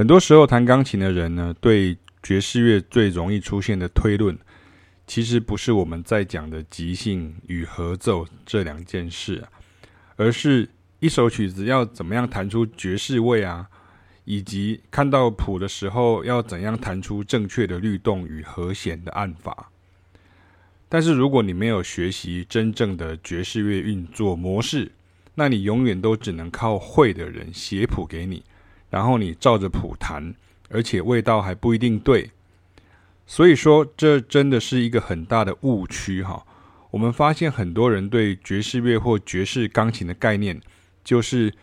很多时候弹钢琴的人呢，对爵士乐最容易出现的推论，其实不是我们在讲的即兴与合奏这两件事啊，而是一首曲子要怎么样弹出爵士味啊，以及看到谱的时候要怎样弹出正确的律动与和弦的按法。但是如果你没有学习真正的爵士乐运作模式，那你永远都只能靠会的人写谱给你，然后你照着谱弹，而且味道还不一定对。所以说，这真的是一个很大的误区哈。我们发现很多人对爵士乐或爵士钢琴的概念，就是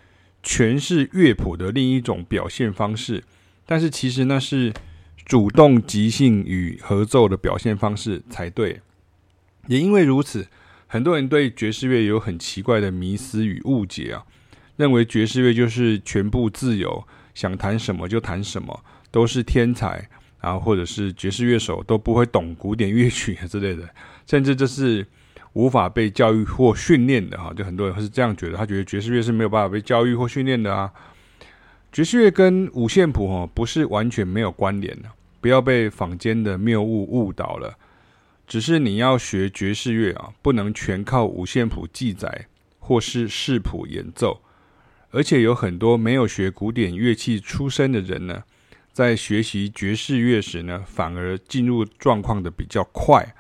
诠释乐谱的另一种表现方式。但是其实那是主动即兴与合奏的表现方式才对。也因为如此，很多人对爵士乐有很奇怪的迷思与误解啊，认为爵士乐就是全部自由，想弹什么就弹什么，都是天才。然后，或者是爵士乐手都不会懂古典乐曲之类的，甚至这是无法被教育或训练的哈。就很多人是这样觉得，他觉得爵士乐是没有办法被教育或训练的啊。爵士乐跟五线谱哈不是完全没有关联的，不要被坊间的谬误误导了。只是你要学爵士乐啊，不能全靠五线谱记载或是视谱演奏，而且有很多没有学古典乐器出身的人呢。在学习爵士乐时呢，反而进入状况的比较快。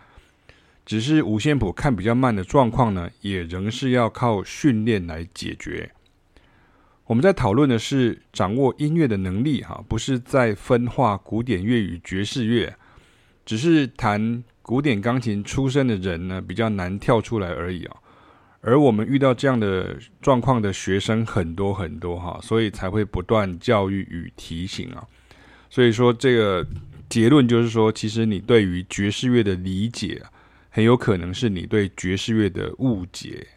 只是五线谱看比较慢的状况呢，也仍是要靠训练来解决。我们在讨论的是掌握音乐的能力，哈，不是在分化古典乐与爵士乐。只是弹古典钢琴出身的人呢，比较难跳出来而已啊。而我们遇到这样的状况的学生很多很多哈，所以才会不断教育与提醒啊。所以说，这个结论就是说，其实你对于爵士乐的理解，很有可能是你对爵士乐的误解。